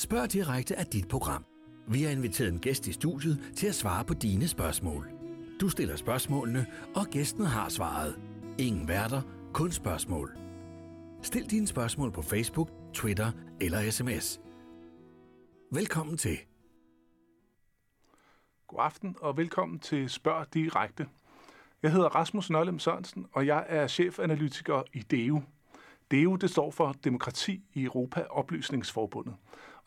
Spørg direkte af dit program. Vi har inviteret en gæst i studiet til at svare på dine spørgsmål. Du stiller spørgsmålene, og gæsten har svaret. Ingen værter, kun spørgsmål. Stil dine spørgsmål på Facebook, Twitter eller sms. Velkommen til. God aften og velkommen til Spørg Direkte. Jeg hedder Rasmus Nørlem Sørensen, og jeg er chefanalytiker i DEU. DEU det står for Demokrati i Europa Oplysningsforbundet.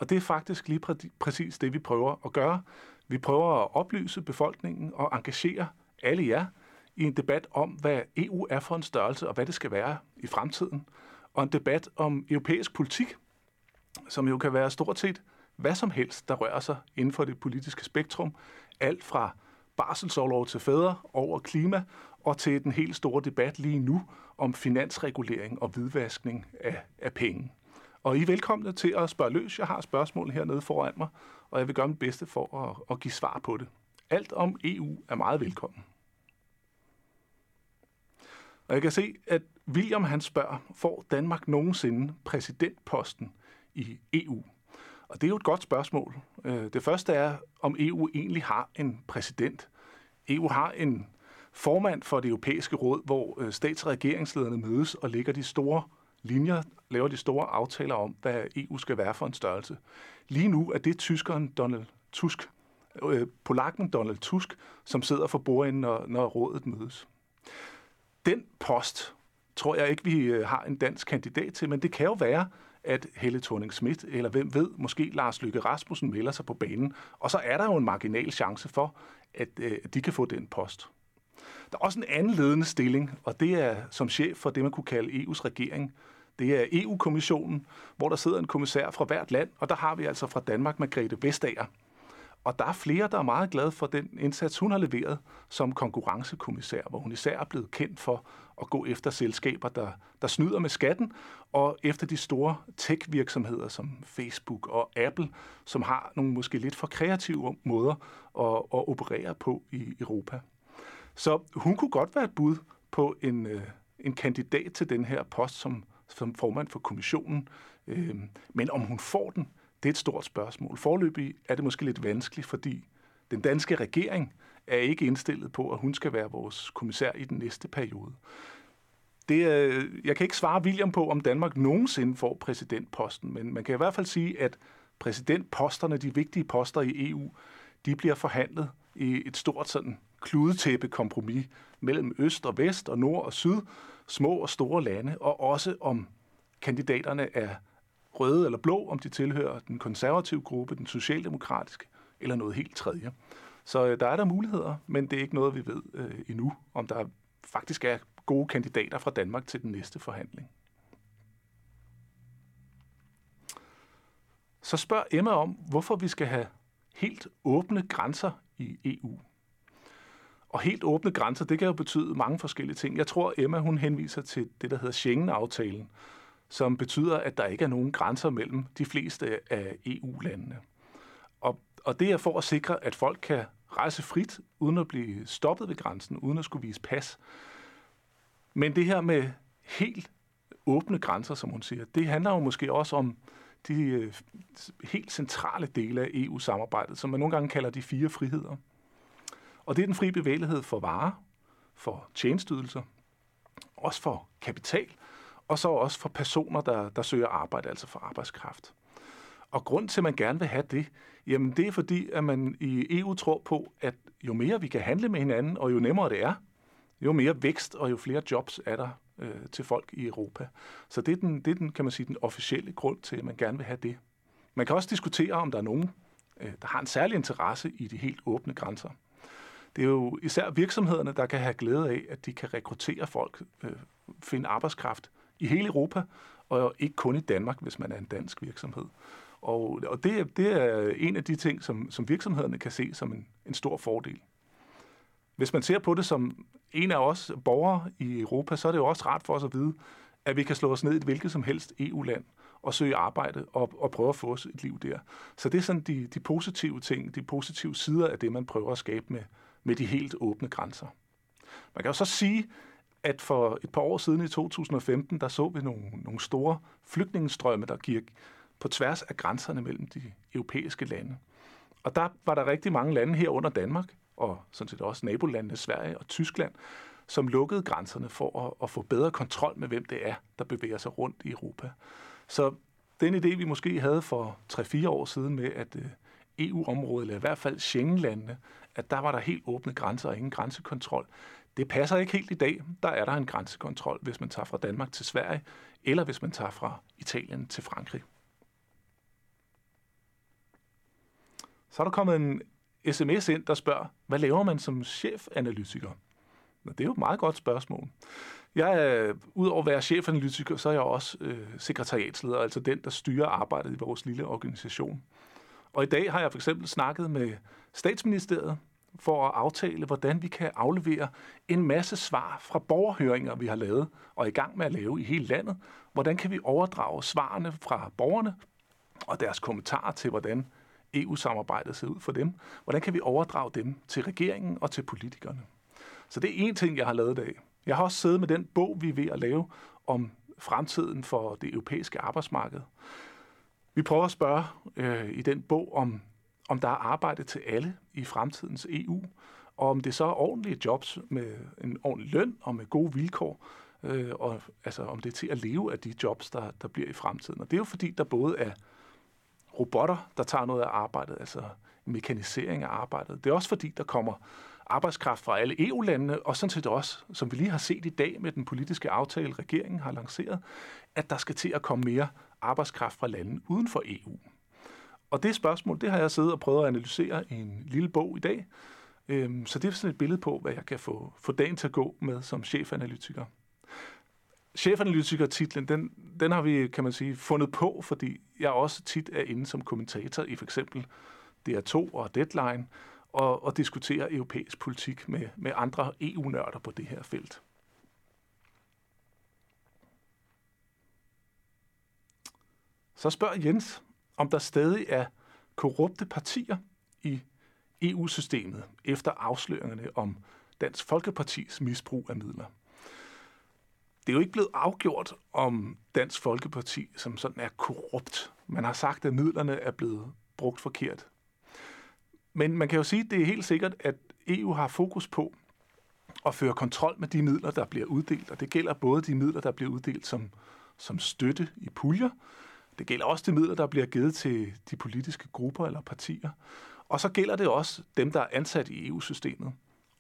Og det er faktisk lige præ- præcis det, vi prøver at gøre. Vi prøver at oplyse befolkningen og engagere alle jer i en debat om, hvad EU er for en størrelse og hvad det skal være i fremtiden. Og en debat om europæisk politik, som jo kan være stort set hvad som helst, der rører sig inden for det politiske spektrum. Alt fra barselsårlov til fædre over klima og til den helt store debat lige nu om finansregulering og hvidvaskning af, af penge. Og I er velkomne til at spørge løs. Jeg har spørgsmål hernede foran mig, og jeg vil gøre mit bedste for at, at give svar på det. Alt om EU er meget velkommen. Og jeg kan se, at William han spørger, får Danmark nogensinde præsidentposten i EU? Og det er jo et godt spørgsmål. Øh, det første er, om EU egentlig har en præsident. EU har en formand for det europæiske råd, hvor øh, stats- og regeringslederne mødes og lægger de store linjer, laver de store aftaler om, hvad EU skal være for en størrelse. Lige nu er det tyskeren Donald Tusk, øh, polakken Donald Tusk, som sidder for bordenden, når, når rådet mødes. Den post tror jeg ikke, vi øh, har en dansk kandidat til, men det kan jo være, at Helle thorning Schmidt, eller hvem ved, måske Lars Lykke Rasmussen melder sig på banen, og så er der jo en marginal chance for, at øh, de kan få den post. Der er også en anden ledende stilling, og det er som chef for det, man kunne kalde EU's regering. Det er EU-kommissionen, hvor der sidder en kommissær fra hvert land, og der har vi altså fra Danmark Margrethe Vestager. Og der er flere, der er meget glade for den indsats, hun har leveret som konkurrencekommissær, hvor hun især er blevet kendt for at gå efter selskaber, der, der snyder med skatten, og efter de store tech-virksomheder som Facebook og Apple, som har nogle måske lidt for kreative måder at, at operere på i Europa. Så hun kunne godt være et bud på en, øh, en kandidat til den her post som, som formand for kommissionen. Øh, men om hun får den, det er et stort spørgsmål. Forløbig er det måske lidt vanskeligt, fordi den danske regering er ikke indstillet på, at hun skal være vores kommissær i den næste periode. Det øh, jeg kan ikke svare William på, om Danmark nogensinde får præsidentposten, men man kan i hvert fald sige, at præsidentposterne, de vigtige poster i EU, de bliver forhandlet i et stort sådan kludetæppe kompromis mellem øst og vest og nord og syd, små og store lande, og også om kandidaterne er røde eller blå, om de tilhører den konservative gruppe, den socialdemokratiske eller noget helt tredje. Så øh, der er der muligheder, men det er ikke noget, vi ved øh, endnu, om der faktisk er gode kandidater fra Danmark til den næste forhandling. Så spørger Emma om, hvorfor vi skal have helt åbne grænser i EU. Og helt åbne grænser, det kan jo betyde mange forskellige ting. Jeg tror, Emma hun henviser til det, der hedder Schengen-aftalen, som betyder, at der ikke er nogen grænser mellem de fleste af EU-landene. Og, og det er for at sikre, at folk kan rejse frit, uden at blive stoppet ved grænsen, uden at skulle vise pas. Men det her med helt åbne grænser, som hun siger, det handler jo måske også om de øh, helt centrale dele af EU-samarbejdet, som man nogle gange kalder de fire friheder. Og det er den frie bevægelighed for varer, for tjenesteydelser, også for kapital, og så også for personer, der, der søger arbejde, altså for arbejdskraft. Og grund til, at man gerne vil have det, jamen det er fordi, at man i EU tror på, at jo mere vi kan handle med hinanden, og jo nemmere det er, jo mere vækst og jo flere jobs er der øh, til folk i Europa. Så det er, den, det er den, kan man sige, den officielle grund til, at man gerne vil have det. Man kan også diskutere, om der er nogen, øh, der har en særlig interesse i de helt åbne grænser. Det er jo især virksomhederne, der kan have glæde af, at de kan rekruttere folk, øh, finde arbejdskraft i hele Europa, og ikke kun i Danmark, hvis man er en dansk virksomhed. Og, og det, det er en af de ting, som, som virksomhederne kan se som en, en stor fordel. Hvis man ser på det som en af os borgere i Europa, så er det jo også rart for os at vide, at vi kan slå os ned i et hvilket som helst EU-land og søge arbejde og, og prøve at få os et liv der. Så det er sådan de, de positive ting, de positive sider af det, man prøver at skabe med, med de helt åbne grænser. Man kan jo så sige, at for et par år siden i 2015, der så vi nogle, nogle store flygtningestrømme, der gik på tværs af grænserne mellem de europæiske lande. Og der var der rigtig mange lande her under Danmark, og sådan set også nabolandene Sverige og Tyskland, som lukkede grænserne for at, at få bedre kontrol med, hvem det er, der bevæger sig rundt i Europa. Så den idé, vi måske havde for 3-4 år siden med, at øh, EU-området, eller i hvert fald Schengen-landene, at der var der helt åbne grænser og ingen grænsekontrol. Det passer ikke helt i dag. Der er der en grænsekontrol, hvis man tager fra Danmark til Sverige, eller hvis man tager fra Italien til Frankrig. Så er der kommet en sms ind, der spørger, hvad laver man som chefanalytiker? Det er jo et meget godt spørgsmål. Jeg er, udover at være chefanalytiker, så er jeg også øh, sekretariatsleder, altså den, der styrer arbejdet i vores lille organisation. Og i dag har jeg for eksempel snakket med statsministeriet for at aftale, hvordan vi kan aflevere en masse svar fra borgerhøringer, vi har lavet og er i gang med at lave i hele landet. Hvordan kan vi overdrage svarene fra borgerne og deres kommentarer til, hvordan EU-samarbejdet ser ud for dem? Hvordan kan vi overdrage dem til regeringen og til politikerne? Så det er en ting, jeg har lavet i dag. Jeg har også siddet med den bog, vi er ved at lave om fremtiden for det europæiske arbejdsmarked. Vi prøver at spørge øh, i den bog, om, om der er arbejde til alle i fremtidens EU, og om det så er ordentlige jobs med en ordentlig løn og med gode vilkår, øh, og altså om det er til at leve af de jobs, der, der bliver i fremtiden. Og det er jo fordi, der både er robotter, der tager noget af arbejdet, altså mekanisering af arbejdet. Det er også fordi, der kommer arbejdskraft fra alle EU-landene, og sådan set også, som vi lige har set i dag med den politiske aftale, regeringen har lanceret, at der skal til at komme mere arbejdskraft fra lande uden for EU. Og det spørgsmål, det har jeg siddet og prøvet at analysere i en lille bog i dag. Øhm, så det er sådan et billede på, hvad jeg kan få, få dagen til at gå med som chefanalytiker. Chefanalytiker-titlen, den, den har vi, kan man sige, fundet på, fordi jeg også tit er inde som kommentator i for eksempel DR2 og Deadline, og, og diskutere europæisk politik med, med andre EU-nørder på det her felt. Så spørger Jens, om der stadig er korrupte partier i EU-systemet efter afsløringerne om Dansk Folkepartis misbrug af midler. Det er jo ikke blevet afgjort, om Dansk Folkeparti som sådan er korrupt. Man har sagt, at midlerne er blevet brugt forkert. Men man kan jo sige, at det er helt sikkert, at EU har fokus på at føre kontrol med de midler, der bliver uddelt. Og det gælder både de midler, der bliver uddelt som, som støtte i puljer. Det gælder også de midler, der bliver givet til de politiske grupper eller partier. Og så gælder det også dem, der er ansat i EU-systemet.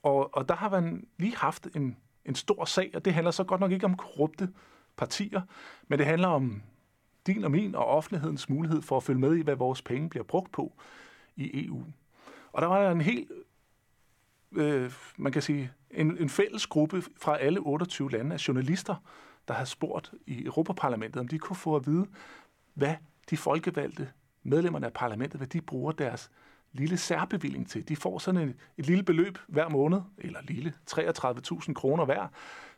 Og, og der har man lige haft en, en stor sag, og det handler så godt nok ikke om korrupte partier, men det handler om din og min og offentlighedens mulighed for at følge med i, hvad vores penge bliver brugt på i EU. Og der var en helt, øh, man kan sige, en, en fælles gruppe fra alle 28 lande af journalister, der havde spurgt i Europaparlamentet, om de kunne få at vide, hvad de folkevalgte medlemmerne af parlamentet, hvad de bruger deres lille særbevilling til. De får sådan et, et lille beløb hver måned, eller lille 33.000 kroner hver,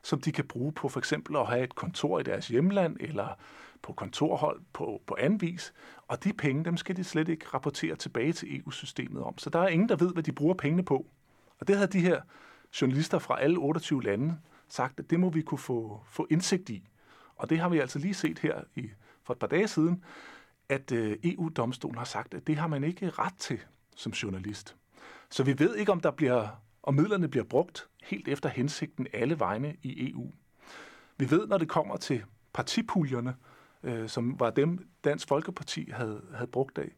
som de kan bruge på for eksempel at have et kontor i deres hjemland, eller på kontorhold på, på anden vis. Og de penge, dem skal de slet ikke rapportere tilbage til EU-systemet om. Så der er ingen, der ved, hvad de bruger pengene på. Og det havde de her journalister fra alle 28 lande sagt, at det må vi kunne få, få indsigt i. Og det har vi altså lige set her i, for et par dage siden, at øh, EU-domstolen har sagt, at det har man ikke ret til som journalist. Så vi ved ikke, om der bliver, om midlerne bliver brugt helt efter hensigten alle vegne i EU. Vi ved, når det kommer til partipuljerne, øh, som var dem, Dansk Folkeparti havde, havde brugt af,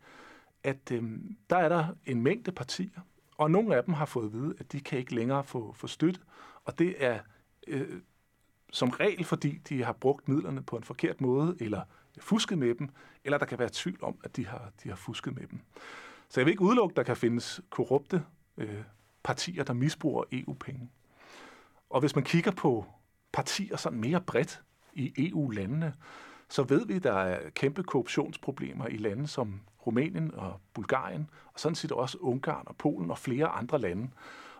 at øh, der er der en mængde partier, og nogle af dem har fået at vide, at de kan ikke længere få, få støtte, og det er øh, som regel, fordi de har brugt midlerne på en forkert måde, eller fusket med dem, eller der kan være tvivl om, at de har, de har fusket med dem. Så jeg vil ikke udelukke, at der kan findes korrupte øh, partier, der misbruger EU-penge. Og hvis man kigger på partier sådan mere bredt i EU-landene, så ved vi, at der er kæmpe korruptionsproblemer i lande som Rumænien og Bulgarien, og sådan set også Ungarn og Polen og flere andre lande.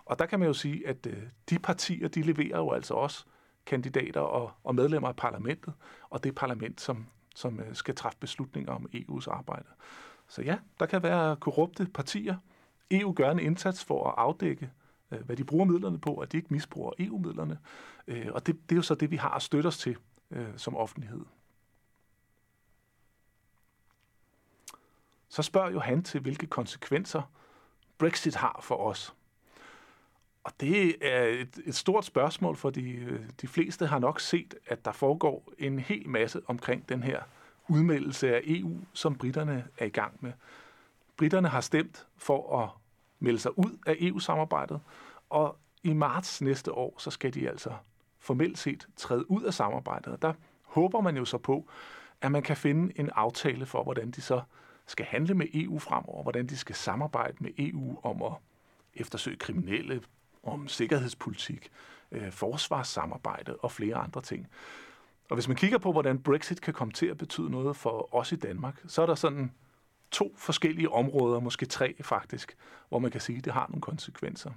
Og der kan man jo sige, at øh, de partier, de leverer jo altså også kandidater og, og medlemmer af parlamentet, og det parlament, som, som øh, skal træffe beslutninger om EU's arbejde. Så ja, der kan være korrupte partier. EU gør en indsats for at afdække, øh, hvad de bruger midlerne på, at de ikke misbruger EU-midlerne. Øh, og det, det er jo så det, vi har at støtte os til som offentlighed. så spørger jo han til, hvilke konsekvenser Brexit har for os. Og det er et, et stort spørgsmål, for de, øh, de fleste har nok set, at der foregår en hel masse omkring den her udmeldelse af EU, som britterne er i gang med. Britterne har stemt for at melde sig ud af EU-samarbejdet, og i marts næste år, så skal de altså formelt set træde ud af samarbejdet. Og der håber man jo så på, at man kan finde en aftale for, hvordan de så skal handle med EU fremover, hvordan de skal samarbejde med EU om at eftersøge kriminelle, om sikkerhedspolitik, øh, forsvarssamarbejde og flere andre ting. Og hvis man kigger på, hvordan Brexit kan komme til at betyde noget for os i Danmark, så er der sådan to forskellige områder, måske tre faktisk, hvor man kan sige, at det har nogle konsekvenser.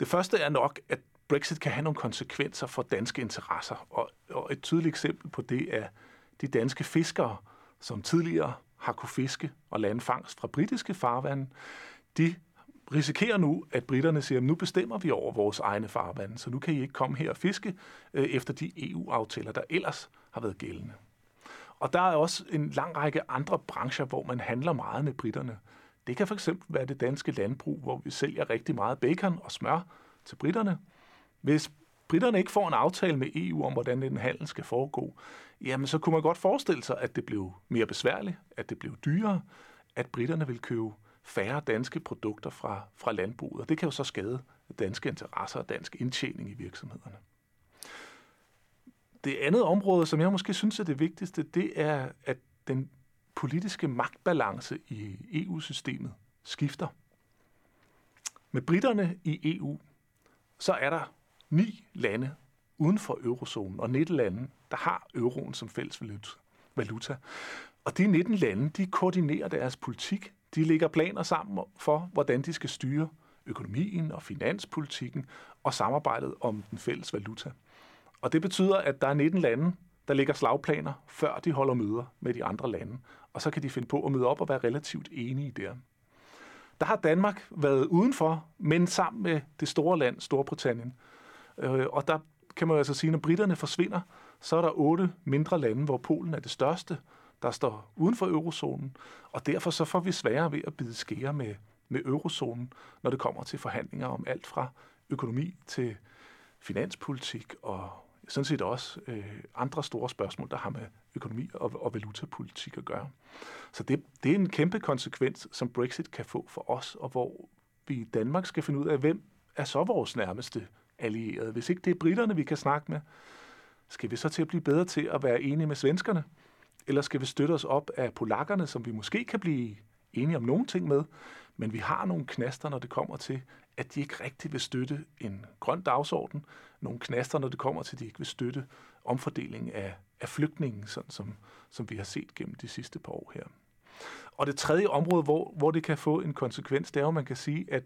Det første er nok, at Brexit kan have nogle konsekvenser for danske interesser, og, og et tydeligt eksempel på det er de danske fiskere, som tidligere har kunne fiske og lande fangst fra britiske farvande. De risikerer nu, at britterne siger, at nu bestemmer vi over vores egne farvande, så nu kan I ikke komme her og fiske øh, efter de EU-aftaler, der ellers har været gældende. Og der er også en lang række andre brancher, hvor man handler meget med britterne. Det kan fx være det danske landbrug, hvor vi sælger rigtig meget bacon og smør til britterne. Hvis britterne ikke får en aftale med EU om, hvordan den handel skal foregå, jamen så kunne man godt forestille sig, at det blev mere besværligt, at det blev dyrere, at britterne vil købe færre danske produkter fra, fra landbruget, og det kan jo så skade danske interesser og dansk indtjening i virksomhederne. Det andet område, som jeg måske synes er det vigtigste, det er, at den politiske magtbalance i EU-systemet skifter. Med britterne i EU, så er der ni lande uden for eurozonen, og 19 lande, der har euroen som fælles valuta. Og de 19 lande, de koordinerer deres politik. De lægger planer sammen for, hvordan de skal styre økonomien og finanspolitikken og samarbejdet om den fælles valuta. Og det betyder, at der er 19 lande, der ligger slagplaner, før de holder møder med de andre lande. Og så kan de finde på at møde op og være relativt enige der. Der har Danmark været udenfor, men sammen med det store land, Storbritannien. Øh, og der kan man jo altså sige, når britterne forsvinder, så er der otte mindre lande, hvor Polen er det største, der står uden for eurozonen. Og derfor så får vi sværere ved at bide skære med, med eurozonen, når det kommer til forhandlinger om alt fra økonomi til finanspolitik og sådan set også øh, andre store spørgsmål, der har med økonomi og, og valutapolitik at gøre. Så det, det er en kæmpe konsekvens, som Brexit kan få for os, og hvor vi i Danmark skal finde ud af, hvem er så vores nærmeste allierede. Hvis ikke det er britterne, vi kan snakke med, skal vi så til at blive bedre til at være enige med svenskerne? Eller skal vi støtte os op af polakkerne, som vi måske kan blive enige om nogle ting med, men vi har nogle knaster, når det kommer til, at de ikke rigtig vil støtte en grøn dagsorden. Nogle knaster, når det kommer til, at de ikke vil støtte omfordeling af, af flygtningen, sådan som, som vi har set gennem de sidste par år her. Og det tredje område, hvor, hvor det kan få en konsekvens, det er jo, at man kan sige, at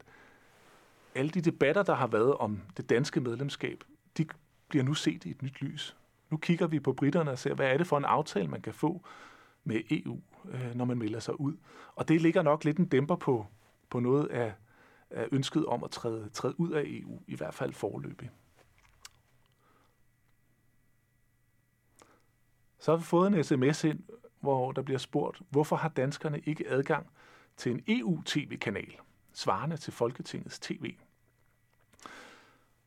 alle de debatter, der har været om det danske medlemskab, de bliver nu set i et nyt lys. Nu kigger vi på britterne og ser, hvad er det for en aftale, man kan få med EU, øh, når man melder sig ud. Og det ligger nok lidt en dæmper på, på noget af, af ønsket om at træde, træde ud af EU, i hvert fald forløbig. Så har vi fået en sms ind, hvor der bliver spurgt, hvorfor har danskerne ikke adgang til en EU-tv-kanal, svarende til Folketingets tv?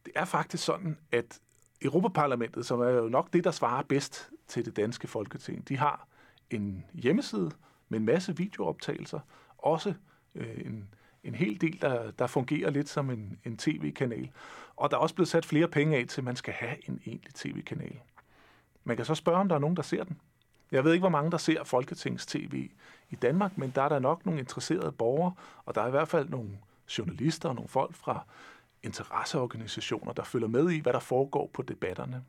Det er faktisk sådan, at Europaparlamentet, som er jo nok det, der svarer bedst til det danske folketing, de har en hjemmeside med en masse videooptagelser, også øh, en, en hel del, der, der fungerer lidt som en, en tv-kanal. Og der er også blevet sat flere penge af til, at man skal have en egentlig tv-kanal. Man kan så spørge, om der er nogen, der ser den. Jeg ved ikke, hvor mange, der ser Folketings TV i Danmark, men der er der nok nogle interesserede borgere, og der er i hvert fald nogle journalister og nogle folk fra interesseorganisationer, der følger med i, hvad der foregår på debatterne.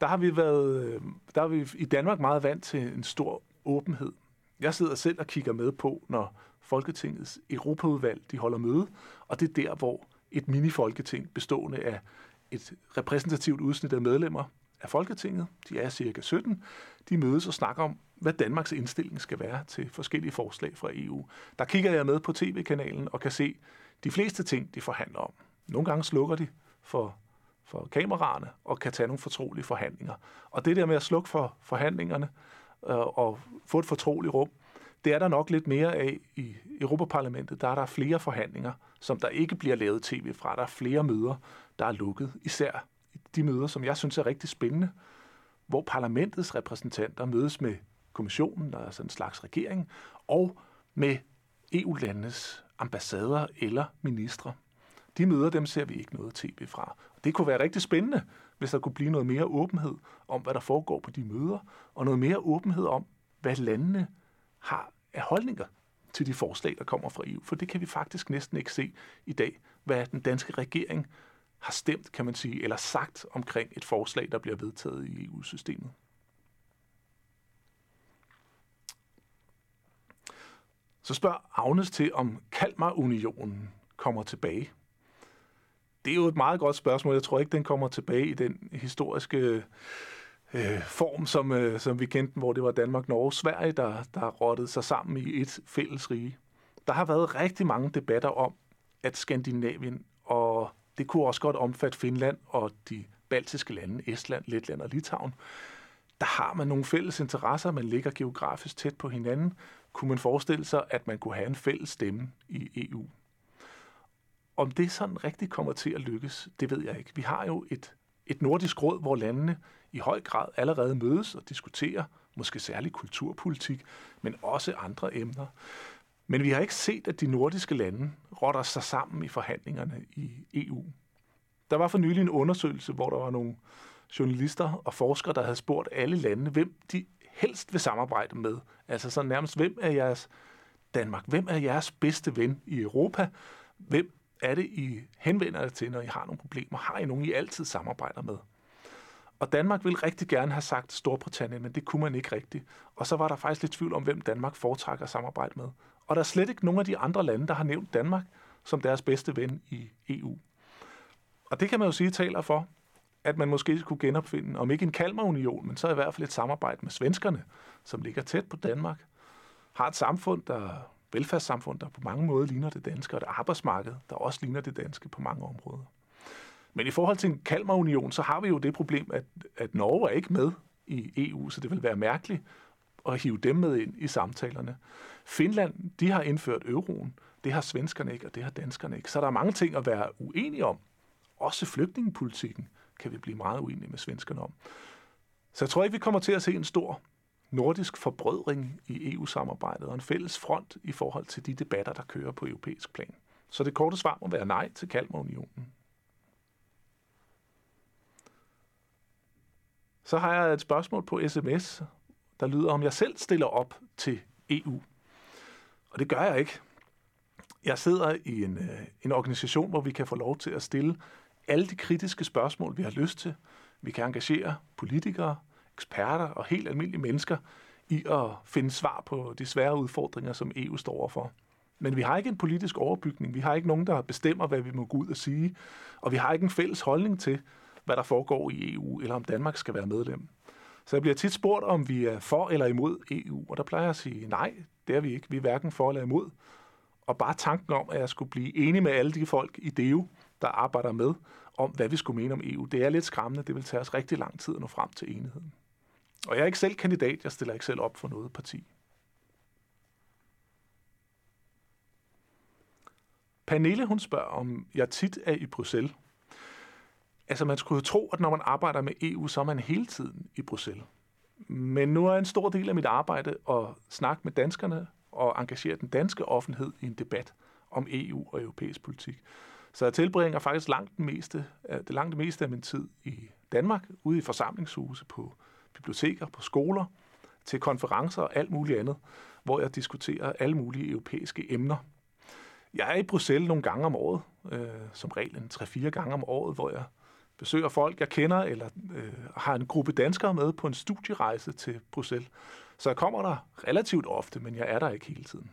Der har vi været, øh, der har vi i Danmark meget vant til en stor åbenhed. Jeg sidder selv og kigger med på, når Folketingets Europaudvalg de holder møde, og det er der, hvor et mini-folketing bestående af et repræsentativt udsnit af medlemmer af Folketinget, de er cirka 17, de mødes og snakker om, hvad Danmarks indstilling skal være til forskellige forslag fra EU. Der kigger jeg med på tv-kanalen og kan se de fleste ting, de forhandler om. Nogle gange slukker de for, for kameraerne og kan tage nogle fortrolige forhandlinger. Og det der med at slukke for forhandlingerne øh, og få et fortroligt rum, Det er der nok lidt mere af i Europaparlamentet. Der er der flere forhandlinger, som der ikke bliver lavet tv fra. Der er flere møder, der er lukket. Især de møder, som jeg synes er rigtig spændende, hvor parlamentets repræsentanter mødes med kommissionen, der er sådan en slags regering, og med EU-landenes ambassader eller ministre. De møder, dem ser vi ikke noget tv fra. Det kunne være rigtig spændende, hvis der kunne blive noget mere åbenhed om, hvad der foregår på de møder, og noget mere åbenhed om, hvad landene har af holdninger til de forslag, der kommer fra EU. For det kan vi faktisk næsten ikke se i dag, hvad den danske regering har stemt, kan man sige, eller sagt omkring et forslag, der bliver vedtaget i EU-systemet. Så spørger Agnes til, om Kalmarunionen kommer tilbage. Det er jo et meget godt spørgsmål. Jeg tror ikke, den kommer tilbage i den historiske øh, form, som, øh, som vi kendte hvor det var Danmark, Norge og Sverige, der, der rottede sig sammen i et fælles rige. Der har været rigtig mange debatter om, at Skandinavien, og det kunne også godt omfatte Finland og de baltiske lande, Estland, Letland og Litauen, der har man nogle fælles interesser, man ligger geografisk tæt på hinanden. Kunne man forestille sig, at man kunne have en fælles stemme i EU? Om det sådan rigtig kommer til at lykkes, det ved jeg ikke. Vi har jo et, et nordisk råd, hvor landene i høj grad allerede mødes og diskuterer, måske særligt kulturpolitik, men også andre emner. Men vi har ikke set, at de nordiske lande rotter sig sammen i forhandlingerne i EU. Der var for nylig en undersøgelse, hvor der var nogle journalister og forskere, der havde spurgt alle lande, hvem de helst vil samarbejde med. Altså så nærmest, hvem er jeres Danmark? Hvem er jeres bedste ven i Europa? Hvem er det, I henvender jer til, når I har nogle problemer? Har I nogen, I altid samarbejder med? Og Danmark ville rigtig gerne have sagt Storbritannien, men det kunne man ikke rigtigt. Og så var der faktisk lidt tvivl om, hvem Danmark foretrækker at samarbejde med. Og der er slet ikke nogen af de andre lande, der har nævnt Danmark som deres bedste ven i EU. Og det kan man jo sige taler for, at man måske skulle genopfinde, om ikke en Kalmarunion, men så i hvert fald et samarbejde med svenskerne, som ligger tæt på Danmark, har et samfund, der velfærdssamfund, der på mange måder ligner det danske, og et arbejdsmarked, der også ligner det danske på mange områder. Men i forhold til en Kalmarunion, så har vi jo det problem, at, at Norge er ikke med i EU, så det vil være mærkeligt at hive dem med ind i samtalerne. Finland, de har indført euroen. Det har svenskerne ikke, og det har danskerne ikke. Så der er mange ting at være uenige om. Også flygtningepolitikken kan vi blive meget uenige med svenskerne om. Så jeg tror ikke, vi kommer til at se en stor nordisk forbrødring i EU-samarbejdet og en fælles front i forhold til de debatter, der kører på europæisk plan. Så det korte svar må være nej til Kalmarunionen. Så har jeg et spørgsmål på sms, der lyder, om jeg selv stiller op til EU. Og det gør jeg ikke. Jeg sidder i en, øh, en organisation, hvor vi kan få lov til at stille alle de kritiske spørgsmål, vi har lyst til. Vi kan engagere politikere, eksperter og helt almindelige mennesker i at finde svar på de svære udfordringer, som EU står overfor. Men vi har ikke en politisk overbygning. Vi har ikke nogen, der bestemmer, hvad vi må gå ud og sige. Og vi har ikke en fælles holdning til, hvad der foregår i EU, eller om Danmark skal være medlem. Så jeg bliver tit spurgt, om vi er for eller imod EU, og der plejer jeg at sige, nej, det er vi ikke. Vi er hverken for eller imod. Og bare tanken om, at jeg skulle blive enig med alle de folk i DEU, der arbejder med, om hvad vi skulle mene om EU, det er lidt skræmmende. Det vil tage os rigtig lang tid at nå frem til enigheden. Og jeg er ikke selv kandidat, jeg stiller ikke selv op for noget parti. Pernille, hun spørger, om jeg tit er i Bruxelles. Altså, man skulle jo tro, at når man arbejder med EU, så er man hele tiden i Bruxelles. Men nu er en stor del af mit arbejde at snakke med danskerne og engagere den danske offentlighed i en debat om EU og europæisk politik. Så jeg tilbringer faktisk langt det meste, det langt det meste af min tid i Danmark, ude i forsamlingshuse, på biblioteker, på skoler, til konferencer og alt muligt andet, hvor jeg diskuterer alle mulige europæiske emner. Jeg er i Bruxelles nogle gange om året, øh, som regel en 3-4 gange om året, hvor jeg besøger folk, jeg kender, eller øh, har en gruppe danskere med på en studierejse til Bruxelles. Så jeg kommer der relativt ofte, men jeg er der ikke hele tiden.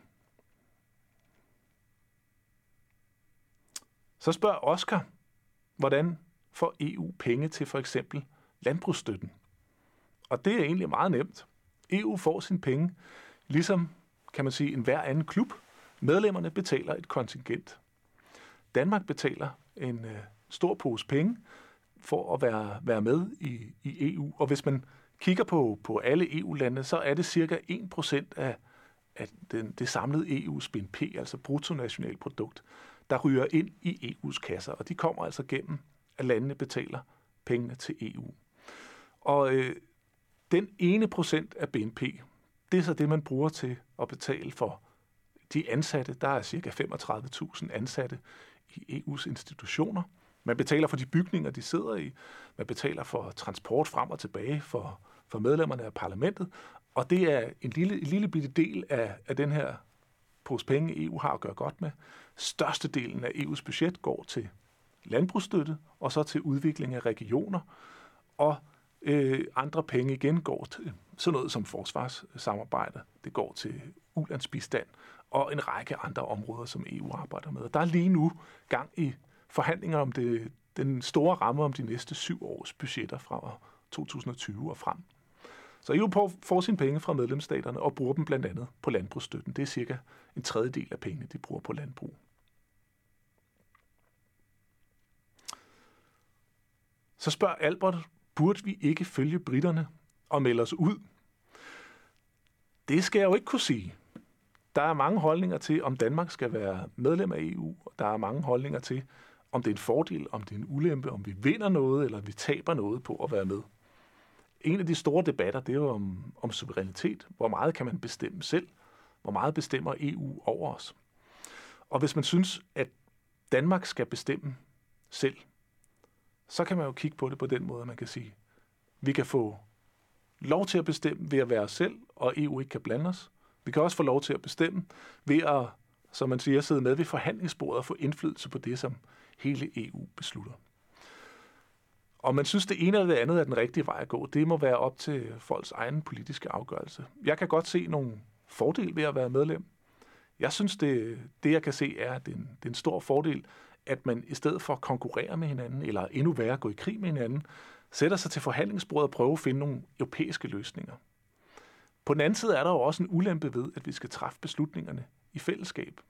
Så spørger Oscar, hvordan får EU penge til for eksempel landbrugsstøtten? Og det er egentlig meget nemt. EU får sine penge, ligesom kan man sige en hver anden klub. Medlemmerne betaler et kontingent. Danmark betaler en øh, stor pose penge for at være, være med i, i EU. Og hvis man kigger på, på alle EU-lande, så er det cirka 1% af, af den, det samlede EU's BNP, altså bruttonationalprodukt, der ryger ind i EU's kasser, og de kommer altså gennem, at landene betaler pengene til EU. Og øh, den ene procent af BNP, det er så det, man bruger til at betale for de ansatte. Der er cirka 35.000 ansatte i EU's institutioner. Man betaler for de bygninger, de sidder i. Man betaler for transport frem og tilbage for, for medlemmerne af parlamentet. Og det er en lille, en lille bitte del af, af den her pose penge, EU har at gøre godt med. Størstedelen af EU's budget går til landbrugsstøtte, og så til udvikling af regioner. Og øh, andre penge igen går til sådan noget som forsvarssamarbejde. Det går til ulandsbistand og en række andre områder, som EU arbejder med. Der er lige nu gang i forhandlinger om det, den store ramme om de næste syv års budgetter fra 2020 og frem. Så EU får sine penge fra medlemsstaterne og bruger dem blandt andet på landbrugsstøtten. Det er cirka en tredjedel af pengene, de bruger på landbrug. Så spørger Albert, burde vi ikke følge britterne og melde os ud? Det skal jeg jo ikke kunne sige. Der er mange holdninger til, om Danmark skal være medlem af EU. og Der er mange holdninger til, om det er en fordel, om det er en ulempe, om vi vinder noget, eller vi taber noget på at være med. En af de store debatter, det er jo om, om suverænitet. Hvor meget kan man bestemme selv? Hvor meget bestemmer EU over os? Og hvis man synes, at Danmark skal bestemme selv, så kan man jo kigge på det på den måde, at man kan sige, vi kan få lov til at bestemme ved at være os selv, og EU ikke kan blande os. Vi kan også få lov til at bestemme ved at, som man siger, sidde med ved forhandlingsbordet og få indflydelse på det, som hele EU beslutter. Og man synes, det ene eller det andet er den rigtige vej at gå. Det må være op til folks egen politiske afgørelse. Jeg kan godt se nogle fordele ved at være medlem. Jeg synes, det, det jeg kan se, er, at det er, en, det er en stor fordel, at man i stedet for at konkurrere med hinanden, eller endnu værre gå i krig med hinanden, sætter sig til forhandlingsbordet og prøver at finde nogle europæiske løsninger. På den anden side er der jo også en ulempe ved, at vi skal træffe beslutningerne i fællesskab.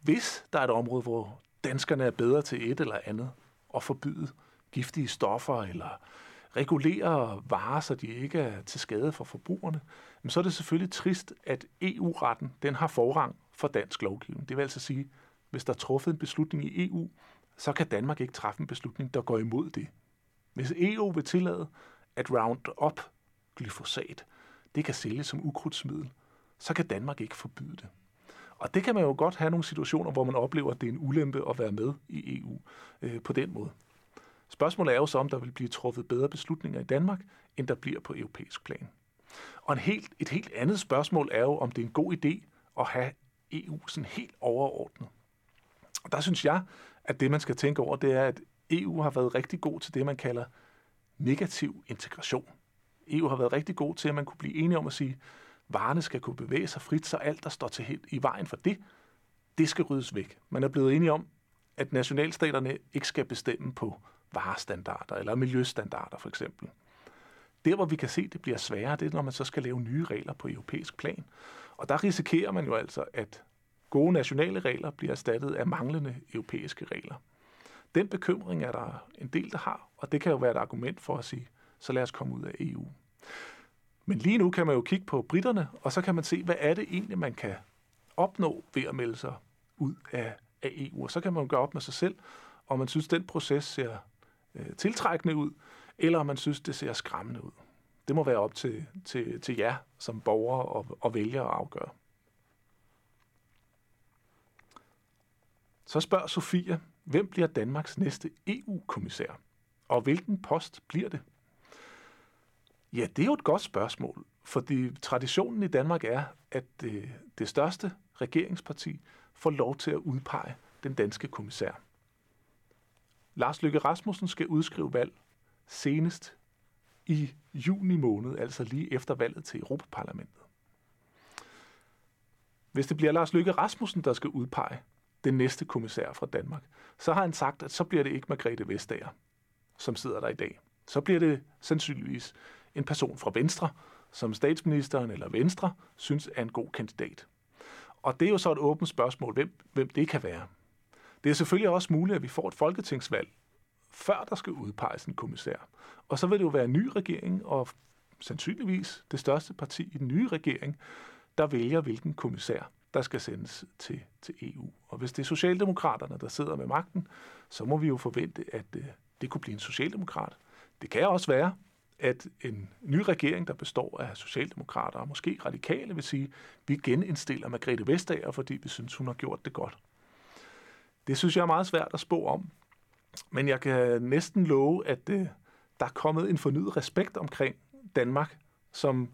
Hvis der er et område, hvor danskerne er bedre til et eller andet, og forbyde giftige stoffer eller regulere varer, så de ikke er til skade for forbrugerne, så er det selvfølgelig trist, at EU-retten den har forrang for dansk lovgivning. Det vil altså sige, hvis der er truffet en beslutning i EU, så kan Danmark ikke træffe en beslutning, der går imod det. Hvis EU vil tillade, at Roundup, glyfosat, det kan sælges som ukrudtsmiddel, så kan Danmark ikke forbyde det. Og det kan man jo godt have nogle situationer, hvor man oplever, at det er en ulempe at være med i EU øh, på den måde. Spørgsmålet er jo så, om der vil blive truffet bedre beslutninger i Danmark, end der bliver på europæisk plan. Og en helt, et helt andet spørgsmål er jo, om det er en god idé at have EU sådan helt overordnet. Og der synes jeg, at det man skal tænke over, det er, at EU har været rigtig god til det, man kalder negativ integration. EU har været rigtig god til, at man kunne blive enige om at sige, at varerne skal kunne bevæge sig frit, så alt, der står til helt i vejen for det, det skal ryddes væk. Man er blevet enige om, at nationalstaterne ikke skal bestemme på varestandarder eller miljøstandarder for eksempel. Der, hvor vi kan se, at det bliver sværere, det er, når man så skal lave nye regler på europæisk plan. Og der risikerer man jo altså, at gode nationale regler bliver erstattet af manglende europæiske regler. Den bekymring er der en del, der har, og det kan jo være et argument for at sige, så lad os komme ud af EU. Men lige nu kan man jo kigge på britterne, og så kan man se, hvad er det egentlig, man kan opnå ved at melde sig ud af, af EU. Og så kan man jo gøre op med sig selv, om man synes, den proces ser øh, tiltrækkende ud, eller om man synes, det ser skræmmende ud. Det må være op til, til, til jer som borgere og, og vælgere at afgøre. Så spørger Sofia, hvem bliver Danmarks næste EU-kommissær? Og hvilken post bliver det? Ja, det er jo et godt spørgsmål, fordi traditionen i Danmark er, at det, det største regeringsparti får lov til at udpege den danske kommissær. Lars Løkke Rasmussen skal udskrive valg senest i juni måned, altså lige efter valget til Europaparlamentet. Hvis det bliver Lars Løkke Rasmussen, der skal udpege den næste kommissær fra Danmark, så har han sagt, at så bliver det ikke Margrethe Vestager, som sidder der i dag. Så bliver det sandsynligvis en person fra Venstre, som statsministeren eller Venstre synes er en god kandidat. Og det er jo så et åbent spørgsmål, hvem, hvem det kan være. Det er selvfølgelig også muligt, at vi får et folketingsvalg, før der skal udpeges en kommissær. Og så vil det jo være en ny regering, og sandsynligvis det største parti i den nye regering, der vælger, hvilken kommissær, der skal sendes til, til EU. Og hvis det er Socialdemokraterne, der sidder med magten, så må vi jo forvente, at øh, det kunne blive en socialdemokrat. Det kan også være, at en ny regering, der består af socialdemokrater og måske radikale, vil sige, vi genindstiller Margrethe Vestager, fordi vi synes, hun har gjort det godt. Det synes jeg er meget svært at spå om. Men jeg kan næsten love, at øh, der er kommet en fornyet respekt omkring Danmark, som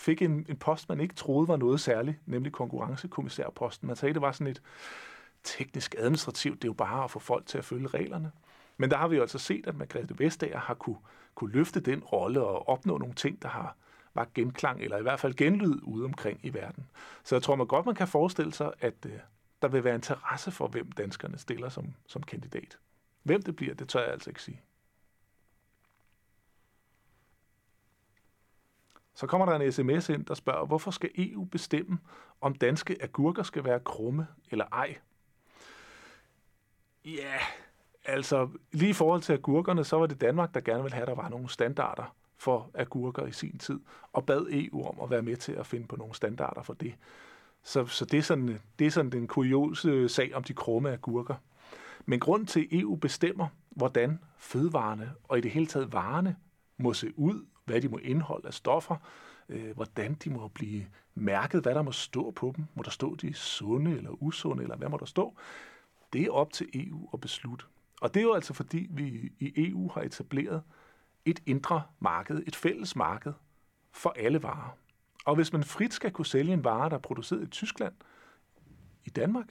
fik en, en post, man ikke troede var noget særligt, nemlig konkurrencekommissærposten. Man sagde, det var sådan et teknisk administrativt, det er jo bare at få folk til at følge reglerne. Men der har vi jo altså set, at Margrethe Vestager har kunne, kunne løfte den rolle og opnå nogle ting, der har var genklang, eller i hvert fald genlyd ude omkring i verden. Så jeg tror man godt, man kan forestille sig, at øh, der vil være interesse for, hvem danskerne stiller som, som kandidat. Hvem det bliver, det tør jeg altså ikke sige. Så kommer der en sms ind, der spørger, hvorfor skal EU bestemme, om danske agurker skal være krumme eller ej? Ja, altså lige i forhold til agurkerne, så var det Danmark, der gerne ville have, at der var nogle standarder for agurker i sin tid, og bad EU om at være med til at finde på nogle standarder for det. Så, så det, er sådan, det er sådan den kuriose sag om de krumme agurker. Men grund til, at EU bestemmer, hvordan fødevarene og i det hele taget varerne må se ud, hvad de må indeholde af stoffer, øh, hvordan de må blive mærket, hvad der må stå på dem. Må der stå, de er sunde eller usunde, eller hvad må der stå? Det er op til EU at beslutte. Og det er jo altså fordi, vi i EU har etableret et indre marked, et fælles marked for alle varer. Og hvis man frit skal kunne sælge en vare, der er produceret i Tyskland, i Danmark,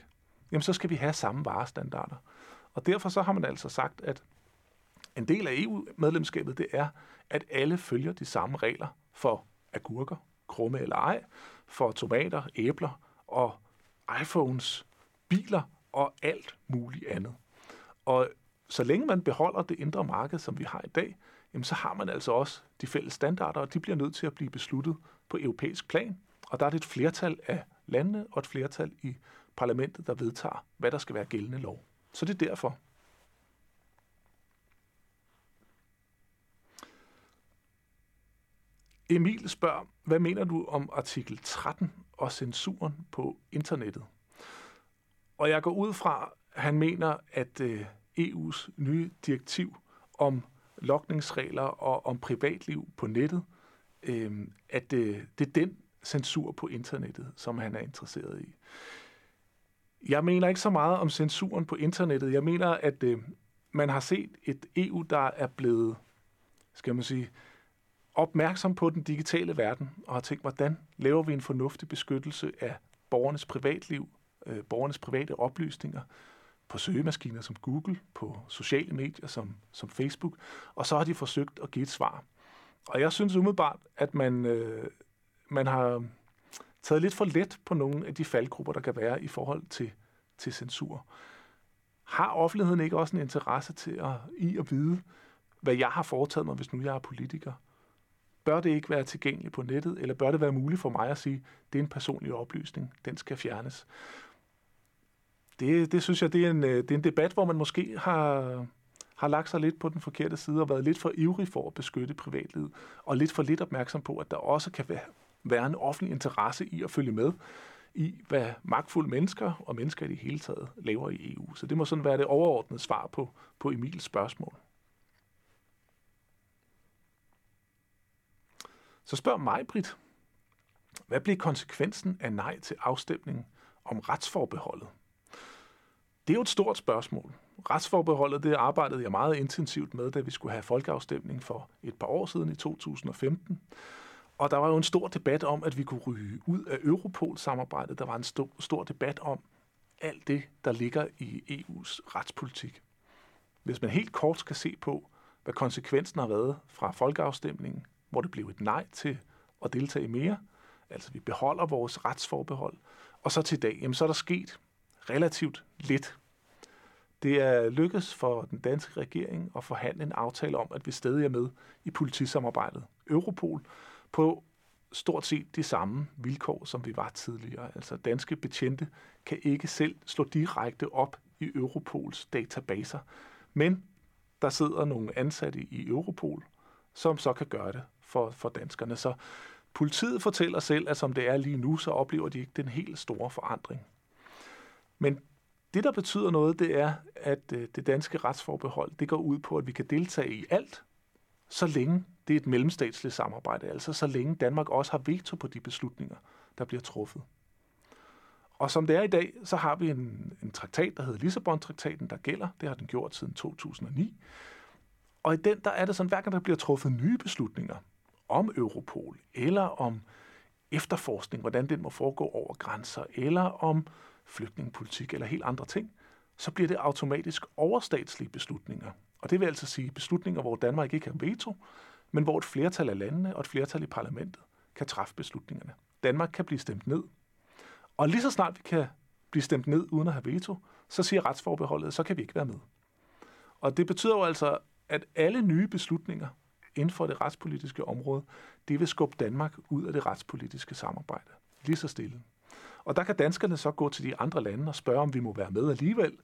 jamen så skal vi have samme varestandarder. Og derfor så har man altså sagt, at en del af EU-medlemskabet, det er, at alle følger de samme regler for agurker, krumme eller ej, for tomater, æbler og iPhones, biler og alt muligt andet. Og så længe man beholder det indre marked, som vi har i dag, jamen så har man altså også de fælles standarder, og de bliver nødt til at blive besluttet på europæisk plan. Og der er det et flertal af landene og et flertal i parlamentet, der vedtager, hvad der skal være gældende lov. Så det er derfor. Emil spørger, hvad mener du om artikel 13 og censuren på internettet? Og jeg går ud fra, at han mener, at øh, EU's nye direktiv om lokningsregler og om privatliv på nettet, øh, at det, det er den censur på internettet, som han er interesseret i. Jeg mener ikke så meget om censuren på internettet. Jeg mener, at øh, man har set et EU, der er blevet, skal man sige, opmærksom på den digitale verden, og har tænkt, hvordan laver vi en fornuftig beskyttelse af borgernes privatliv, øh, borgernes private oplysninger, på søgemaskiner som Google, på sociale medier som, som Facebook, og så har de forsøgt at give et svar. Og jeg synes umiddelbart, at man, øh, man har taget lidt for let på nogle af de faldgrupper, der kan være i forhold til, til censur. Har offentligheden ikke også en interesse til at, i at vide, hvad jeg har foretaget mig, hvis nu jeg er politiker? Bør det ikke være tilgængeligt på nettet, eller bør det være muligt for mig at sige, det er en personlig oplysning, den skal fjernes? Det, det synes jeg, det er, en, øh, det er en debat, hvor man måske har, har lagt sig lidt på den forkerte side og været lidt for ivrig for at beskytte privatlivet, og lidt for lidt opmærksom på, at der også kan være, være en offentlig interesse i at følge med i, hvad magtfulde mennesker og mennesker i det hele taget laver i EU. Så det må sådan være det overordnede svar på, på Emils spørgsmål. Så spørg mig, Britt, hvad bliver konsekvensen af nej til afstemningen om retsforbeholdet? Det er jo et stort spørgsmål. Retsforbeholdet, det arbejdede jeg meget intensivt med, da vi skulle have folkeafstemning for et par år siden i 2015. Og der var jo en stor debat om, at vi kunne ryge ud af Europol-samarbejdet. Der var en stor, stor debat om alt det, der ligger i EU's retspolitik. Hvis man helt kort skal se på, hvad konsekvensen har været fra folkeafstemningen, hvor det blev et nej til at deltage mere, altså vi beholder vores retsforbehold, og så til i dag, jamen så er der sket relativt lidt. Det er lykkedes for den danske regering at forhandle en aftale om, at vi stadig er med i politisamarbejdet Europol på stort set de samme vilkår, som vi var tidligere. Altså danske betjente kan ikke selv slå direkte op i Europols databaser, men der sidder nogle ansatte i Europol, som så kan gøre det for, for danskerne. Så Politiet fortæller selv, at som det er lige nu, så oplever de ikke den helt store forandring. Men det, der betyder noget, det er, at øh, det danske retsforbehold, det går ud på, at vi kan deltage i alt, så længe det er et mellemstatsligt samarbejde, altså så længe Danmark også har veto på de beslutninger, der bliver truffet. Og som det er i dag, så har vi en, en traktat, der hedder Lissabon-traktaten, der gælder. Det har den gjort siden 2009. Og i den, der er det sådan, hver gang der bliver truffet nye beslutninger om Europol, eller om efterforskning, hvordan den må foregå over grænser, eller om flygtningepolitik eller helt andre ting, så bliver det automatisk overstatslige beslutninger. Og det vil altså sige beslutninger, hvor Danmark ikke har veto, men hvor et flertal af landene og et flertal i parlamentet kan træffe beslutningerne. Danmark kan blive stemt ned. Og lige så snart vi kan blive stemt ned uden at have veto, så siger retsforbeholdet, så kan vi ikke være med. Og det betyder jo altså, at alle nye beslutninger inden for det retspolitiske område, det vil skubbe Danmark ud af det retspolitiske samarbejde. Lige så stille. Og der kan danskerne så gå til de andre lande og spørge, om vi må være med alligevel,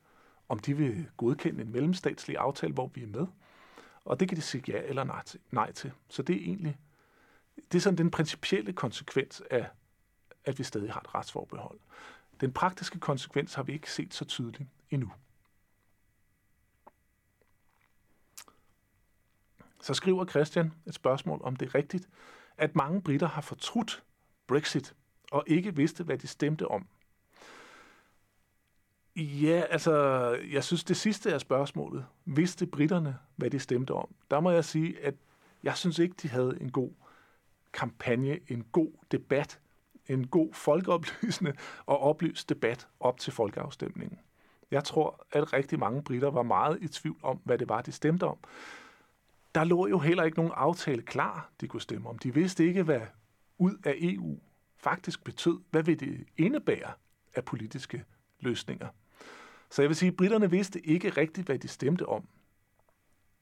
om de vil godkende en mellemstatslig aftale, hvor vi er med. Og det kan de sige ja eller nej til. Nej til. Så det er egentlig det er sådan den principielle konsekvens af, at vi stadig har et retsforbehold. Den praktiske konsekvens har vi ikke set så tydeligt endnu. Så skriver Christian et spørgsmål, om det er rigtigt, at mange britter har fortrudt Brexit og ikke vidste, hvad de stemte om. Ja, altså, jeg synes, det sidste er spørgsmålet. Vidste britterne, hvad de stemte om? Der må jeg sige, at jeg synes ikke, de havde en god kampagne, en god debat, en god folkeoplysende og oplyst debat op til folkeafstemningen. Jeg tror, at rigtig mange britter var meget i tvivl om, hvad det var, de stemte om. Der lå jo heller ikke nogen aftale klar, de kunne stemme om. De vidste ikke, hvad ud af EU faktisk betød. Hvad vil det indebære af politiske løsninger? Så jeg vil sige, at britterne vidste ikke rigtigt, hvad de stemte om.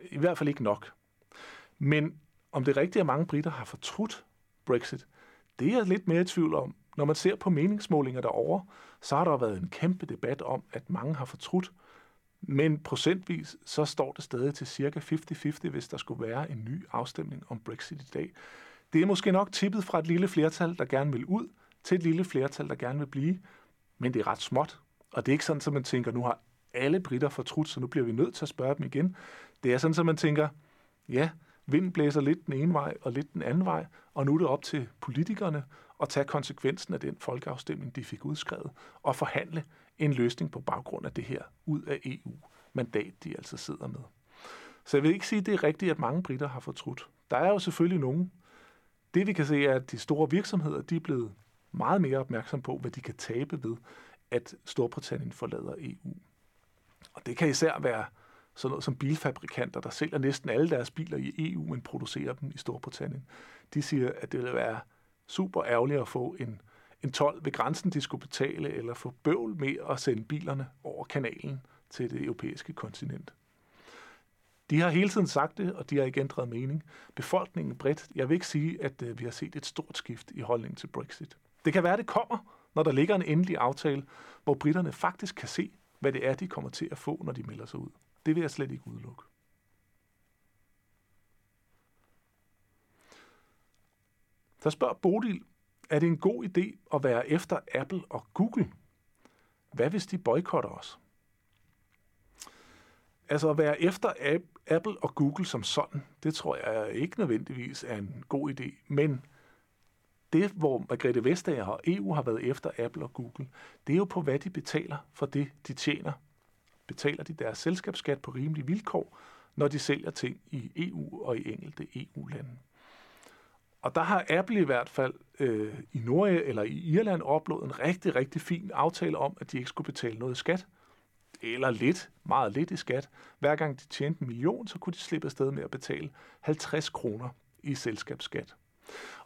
I hvert fald ikke nok. Men om det er rigtigt, at mange britter har fortrudt Brexit, det er jeg lidt mere i tvivl om. Når man ser på meningsmålinger derovre, så har der været en kæmpe debat om, at mange har fortrudt. Men procentvis, så står det stadig til cirka 50-50, hvis der skulle være en ny afstemning om Brexit i dag. Det er måske nok tippet fra et lille flertal, der gerne vil ud, til et lille flertal, der gerne vil blive. Men det er ret småt. Og det er ikke sådan, at man tænker, nu har alle britter fortrudt, så nu bliver vi nødt til at spørge dem igen. Det er sådan, at man tænker, ja, vinden blæser lidt den ene vej og lidt den anden vej, og nu er det op til politikerne at tage konsekvensen af den folkeafstemning, de fik udskrevet, og forhandle en løsning på baggrund af det her ud af EU-mandat, de altså sidder med. Så jeg vil ikke sige, at det er rigtigt, at mange britter har fortrudt. Der er jo selvfølgelig nogen. Det vi kan se er, at de store virksomheder de er blevet meget mere opmærksom på, hvad de kan tabe ved, at Storbritannien forlader EU. Og det kan især være sådan noget som bilfabrikanter, der sælger næsten alle deres biler i EU, men producerer dem i Storbritannien. De siger, at det vil være super ærgerligt at få en, en 12 ved grænsen, de skulle betale, eller få bøvl med at sende bilerne over kanalen til det europæiske kontinent. De har hele tiden sagt det, og de har ikke ændret mening. Befolkningen bredt, jeg vil ikke sige, at øh, vi har set et stort skift i holdningen til Brexit. Det kan være, at det kommer, når der ligger en endelig aftale, hvor britterne faktisk kan se, hvad det er, de kommer til at få, når de melder sig ud. Det vil jeg slet ikke udelukke. Så spørger Bodil, er det en god idé at være efter Apple og Google? Hvad hvis de boykotter os? Altså at være efter Apple og Google som sådan, det tror jeg ikke nødvendigvis er en god idé. Men det, hvor Margrethe Vestager og EU har været efter Apple og Google, det er jo på, hvad de betaler for det, de tjener. Betaler de deres selskabsskat på rimelige vilkår, når de sælger ting i EU og i enkelte EU-lande. Og der har Apple i hvert fald øh, i Norge eller i Irland opnået en rigtig, rigtig fin aftale om, at de ikke skulle betale noget skat. Eller lidt, meget lidt i skat. Hver gang de tjente en million, så kunne de slippe afsted med at betale 50 kroner i selskabsskat.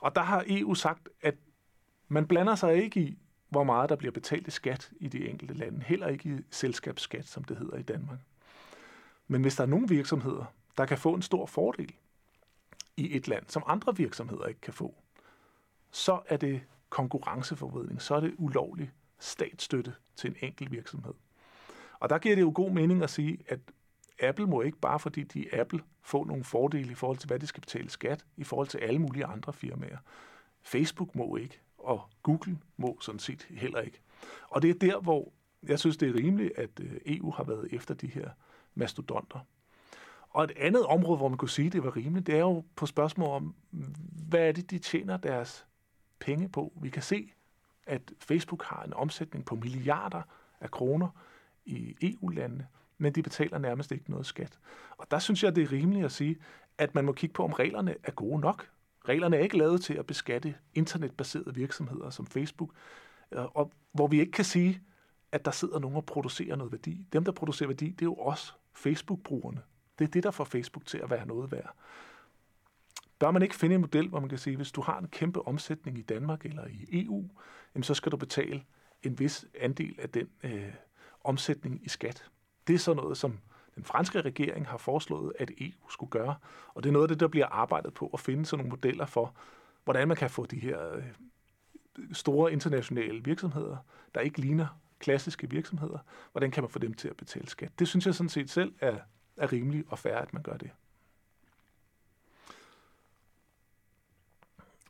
Og der har EU sagt, at man blander sig ikke i, hvor meget der bliver betalt i skat i de enkelte lande. Heller ikke i selskabsskat, som det hedder i Danmark. Men hvis der er nogle virksomheder, der kan få en stor fordel i et land, som andre virksomheder ikke kan få, så er det konkurrenceforvridning, så er det ulovlig statsstøtte til en enkelt virksomhed. Og der giver det jo god mening at sige, at Apple må ikke bare fordi de er Apple få nogle fordele i forhold til, hvad de skal betale skat, i forhold til alle mulige andre firmaer. Facebook må ikke, og Google må sådan set heller ikke. Og det er der, hvor jeg synes, det er rimeligt, at øh, EU har været efter de her mastodonter. Og et andet område, hvor man kunne sige, at det var rimeligt, det er jo på spørgsmål om, hvad er det, de tjener deres penge på? Vi kan se, at Facebook har en omsætning på milliarder af kroner i EU-landene, men de betaler nærmest ikke noget skat. Og der synes jeg, det er rimeligt at sige, at man må kigge på, om reglerne er gode nok. Reglerne er ikke lavet til at beskatte internetbaserede virksomheder som Facebook, øh, og hvor vi ikke kan sige, at der sidder nogen og producerer noget værdi. Dem, der producerer værdi, det er jo os, Facebook-brugerne. Det er det, der får Facebook til at være noget værd. Bør man ikke finde en model, hvor man kan sige, hvis du har en kæmpe omsætning i Danmark eller i EU, jamen så skal du betale en vis andel af den øh, omsætning i skat. Det er sådan noget, som den franske regering har foreslået, at EU skulle gøre. Og det er noget af det, der bliver arbejdet på at finde sådan nogle modeller for, hvordan man kan få de her øh, store internationale virksomheder, der ikke ligner klassiske virksomheder, hvordan kan man få dem til at betale skat? Det synes jeg sådan set selv er, er rimeligt og fair, at man gør det.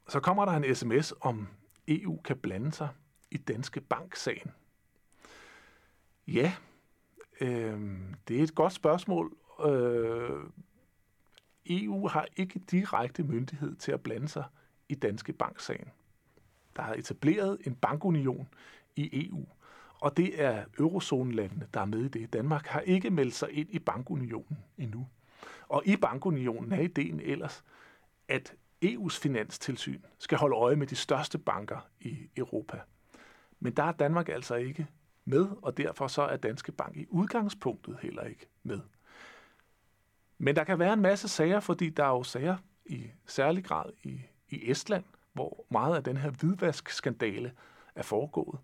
Så kommer der en sms om EU kan blande sig i Danske Bank-sagen. Ja, øh, det er et godt spørgsmål. Øh, EU har ikke direkte myndighed til at blande sig i Danske Bank-sagen. Der er etableret en bankunion i EU, og det er eurozonelandene, der er med i det. Danmark har ikke meldt sig ind i bankunionen endnu. Og i bankunionen er ideen ellers, at EU's finanstilsyn skal holde øje med de største banker i Europa. Men der er Danmark altså ikke med, og derfor så er Danske Bank i udgangspunktet heller ikke med. Men der kan være en masse sager, fordi der er jo sager i særlig grad i, i Estland, hvor meget af den her hvidvaskskandale er foregået.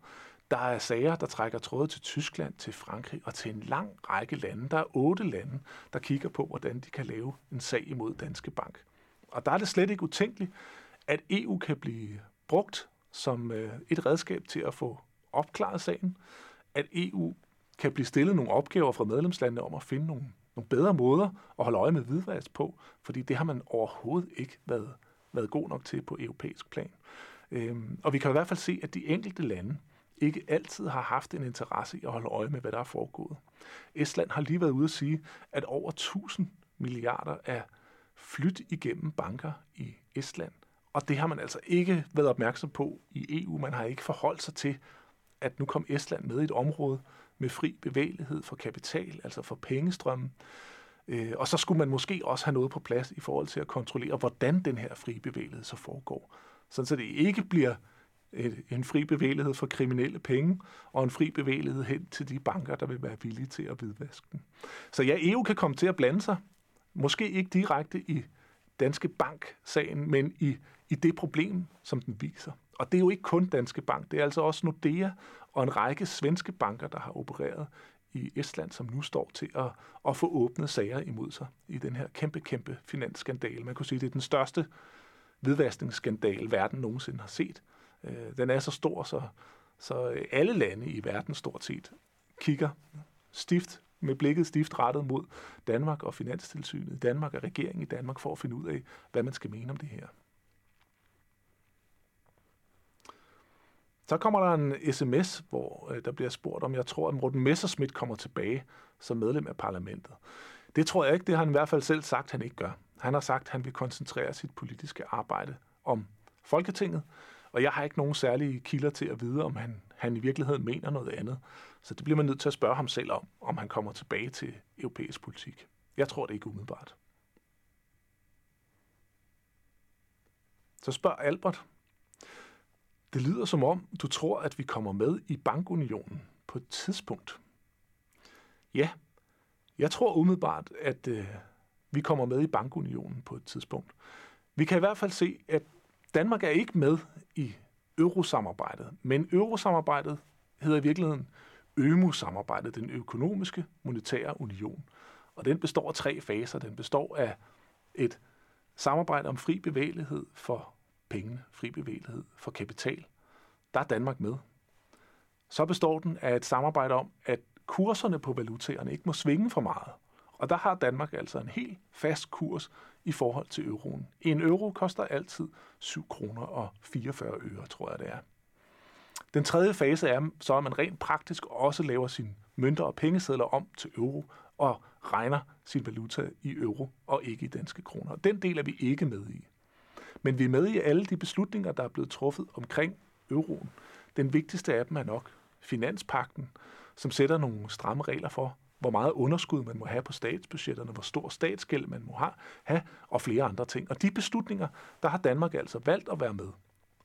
Der er sager, der trækker tråde til Tyskland, til Frankrig og til en lang række lande. Der er otte lande, der kigger på, hvordan de kan lave en sag imod Danske Bank. Og der er det slet ikke utænkeligt, at EU kan blive brugt som øh, et redskab til at få opklaret sagen, at EU kan blive stillet nogle opgaver fra medlemslandene om at finde nogle, nogle bedre måder at holde øje med hvidvask på, fordi det har man overhovedet ikke været, været god nok til på europæisk plan. Øhm, og vi kan i hvert fald se, at de enkelte lande ikke altid har haft en interesse i at holde øje med, hvad der er foregået. Estland har lige været ude at sige, at over 1000 milliarder er flyt igennem banker i Estland. Og det har man altså ikke været opmærksom på i EU. Man har ikke forholdt sig til, at nu kom Estland med i et område med fri bevægelighed for kapital, altså for pengestrømmen. Øh, og så skulle man måske også have noget på plads i forhold til at kontrollere, hvordan den her fri bevægelighed så foregår. Sådan så det ikke bliver et, en fri bevægelighed for kriminelle penge, og en fri bevægelighed hen til de banker, der vil være villige til at hvidvaske den. Så ja, EU kan komme til at blande sig, måske ikke direkte i Danske Bank-sagen, men i, i det problem, som den viser. Og det er jo ikke kun Danske Bank, det er altså også Nordea og en række svenske banker, der har opereret i Estland, som nu står til at, at få åbnet sager imod sig i den her kæmpe, kæmpe finansskandale. Man kunne sige, det er den største hvidvaskningsskandale, verden nogensinde har set. Øh, den er så stor, så, så alle lande i verden stort set kigger stift med blikket stift rettet mod Danmark og Finanstilsynet i Danmark og regeringen i Danmark for at finde ud af, hvad man skal mene om det her. Så kommer der en sms, hvor øh, der bliver spurgt, om jeg tror, at Morten Messerschmidt kommer tilbage som medlem af parlamentet. Det tror jeg ikke. Det har han i hvert fald selv sagt, han ikke gør. Han har sagt, at han vil koncentrere sit politiske arbejde om Folketinget, og jeg har ikke nogen særlige kilder til at vide, om han, han i virkeligheden mener noget andet. Så det bliver man nødt til at spørge ham selv om, om han kommer tilbage til europæisk politik. Jeg tror det ikke umiddelbart. Så spørger Albert, det lyder som om, du tror, at vi kommer med i bankunionen på et tidspunkt. Ja, jeg tror umiddelbart, at øh, vi kommer med i bankunionen på et tidspunkt. Vi kan i hvert fald se, at Danmark er ikke med i eurosamarbejdet, men eurosamarbejdet hedder i virkeligheden ØMU-samarbejdet, den økonomiske monetære union. Og den består af tre faser. Den består af et samarbejde om fri bevægelighed for pengene, fri bevægelighed for kapital. Der er Danmark med. Så består den af et samarbejde om, at kurserne på valutaerne ikke må svinge for meget. Og der har Danmark altså en helt fast kurs i forhold til euroen. En euro koster altid 7 kroner og 44 øre, tror jeg det er. Den tredje fase er så, at man rent praktisk også laver sine mønter og pengesedler om til euro og regner sin valuta i euro og ikke i danske kroner. Den del er vi ikke med i. Men vi er med i alle de beslutninger, der er blevet truffet omkring euroen. Den vigtigste af dem er nok finanspakten, som sætter nogle stramme regler for, hvor meget underskud man må have på statsbudgetterne, hvor stor statsgæld man må have, og flere andre ting. Og de beslutninger, der har Danmark altså valgt at være med.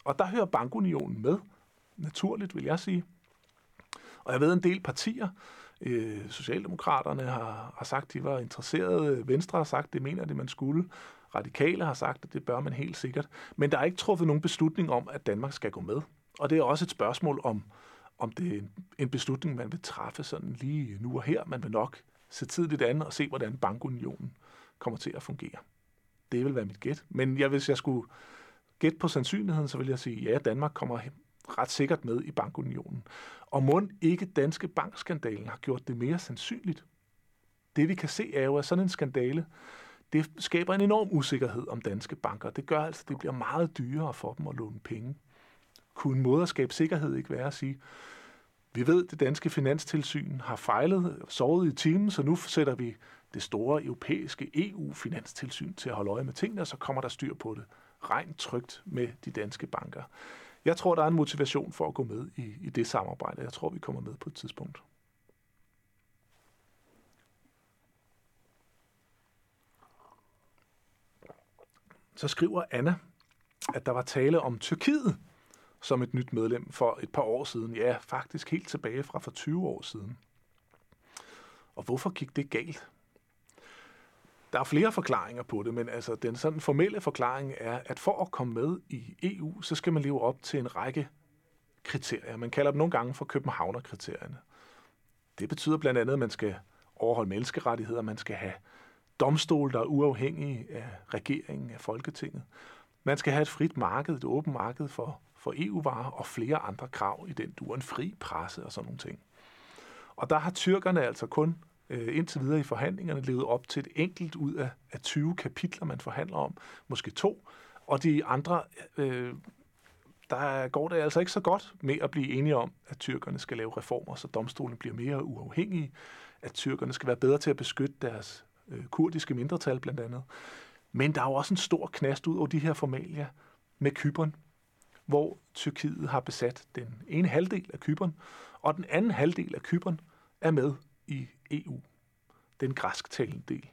Og der hører bankunionen med, naturligt vil jeg sige. Og jeg ved, en del partier, øh, Socialdemokraterne har, har sagt, de var interesserede, Venstre har sagt, det mener de, man skulle, Radikale har sagt, at det bør man helt sikkert. Men der er ikke truffet nogen beslutning om, at Danmark skal gå med. Og det er også et spørgsmål om, om det er en beslutning, man vil træffe sådan lige nu og her. Man vil nok se tidligt an og se, hvordan bankunionen kommer til at fungere. Det vil være mit gæt. Men jeg, hvis jeg skulle gætte på sandsynligheden, så vil jeg sige, ja, Danmark kommer ret sikkert med i bankunionen. Og må ikke danske bankskandalen har gjort det mere sandsynligt? Det vi kan se er jo, at sådan en skandale, det skaber en enorm usikkerhed om danske banker. Det gør altså, at det bliver meget dyrere for dem at låne penge. Kunne en måde at skabe sikkerhed ikke være at sige, vi ved, at det danske finanstilsyn har fejlet, sovet i timen, så nu sætter vi det store europæiske EU-finanstilsyn til at holde øje med tingene, og så kommer der styr på det. Rent trygt med de danske banker. Jeg tror, der er en motivation for at gå med i, i det samarbejde. Jeg tror, vi kommer med på et tidspunkt. Så skriver Anna, at der var tale om Tyrkiet som et nyt medlem for et par år siden. Ja, faktisk helt tilbage fra for 20 år siden. Og hvorfor gik det galt? Der er flere forklaringer på det, men altså den sådan formelle forklaring er, at for at komme med i EU, så skal man leve op til en række kriterier. Man kalder dem nogle gange for Københavner-kriterierne. Det betyder blandt andet, at man skal overholde menneskerettigheder, man skal have domstole, der er uafhængige af regeringen, af Folketinget. Man skal have et frit marked, et åbent marked for, for EU-varer og flere andre krav i den dur, en fri presse og sådan nogle ting. Og der har tyrkerne altså kun øh, indtil videre i forhandlingerne levet op til et enkelt ud af, af 20 kapitler, man forhandler om, måske to, og de andre, øh, der går det altså ikke så godt med at blive enige om, at tyrkerne skal lave reformer, så domstolen bliver mere uafhængige, at tyrkerne skal være bedre til at beskytte deres øh, kurdiske mindretal blandt andet. Men der er jo også en stor knast ud over de her formalia med Kypern, hvor Tyrkiet har besat den ene halvdel af Kypern, og den anden halvdel af Kypern er med i EU, den græsktalende del.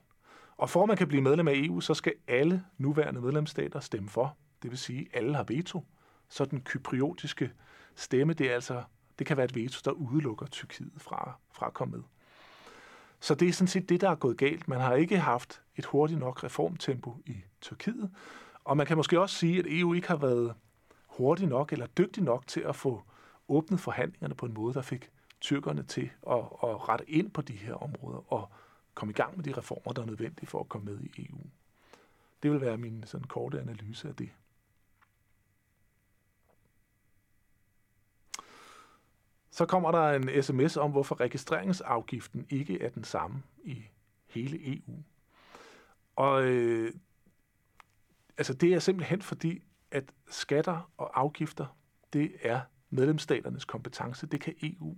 Og for at man kan blive medlem af EU, så skal alle nuværende medlemsstater stemme for. Det vil sige, at alle har veto. Så den kypriotiske stemme, det, er altså, det kan være et veto, der udelukker Tyrkiet fra, fra at komme med. Så det er sådan set det, der er gået galt. Man har ikke haft et hurtigt nok reformtempo i Tyrkiet, og man kan måske også sige, at EU ikke har været hurtig nok eller dygtig nok til at få åbnet forhandlingerne på en måde, der fik tyrkerne til at, at rette ind på de her områder og komme i gang med de reformer, der er nødvendige for at komme med i EU. Det vil være min sådan korte analyse af det. Så kommer der en sms om, hvorfor registreringsafgiften ikke er den samme i hele EU. Og øh, altså det er simpelthen fordi, at skatter og afgifter, det er medlemsstaternes kompetence. Det kan EU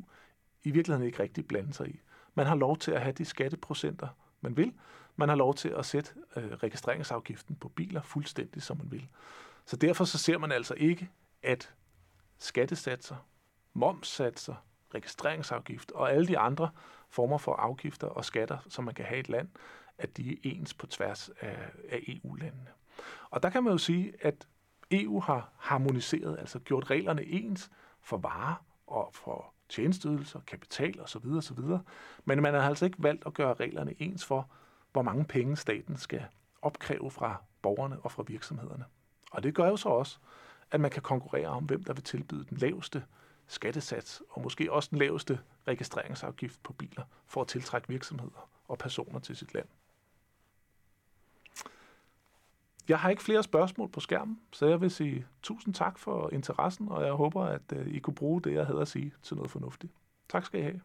i virkeligheden ikke rigtig blande sig i. Man har lov til at have de skatteprocenter, man vil. Man har lov til at sætte øh, registreringsafgiften på biler fuldstændig, som man vil. Så derfor så ser man altså ikke, at skattesatser, momssatser, registreringsafgift og alle de andre former for afgifter og skatter, som man kan have i et land, at de er ens på tværs af, af EU-landene. Og der kan man jo sige, at EU har harmoniseret, altså gjort reglerne ens for varer og for tjenesteydelser, kapital osv. osv. Men man har altså ikke valgt at gøre reglerne ens for, hvor mange penge staten skal opkræve fra borgerne og fra virksomhederne. Og det gør jo så også, at man kan konkurrere om, hvem der vil tilbyde den laveste skattesats, og måske også den laveste registreringsafgift på biler, for at tiltrække virksomheder og personer til sit land. Jeg har ikke flere spørgsmål på skærmen, så jeg vil sige tusind tak for interessen, og jeg håber, at øh, I kunne bruge det, jeg havde at sige, til noget fornuftigt. Tak skal I have.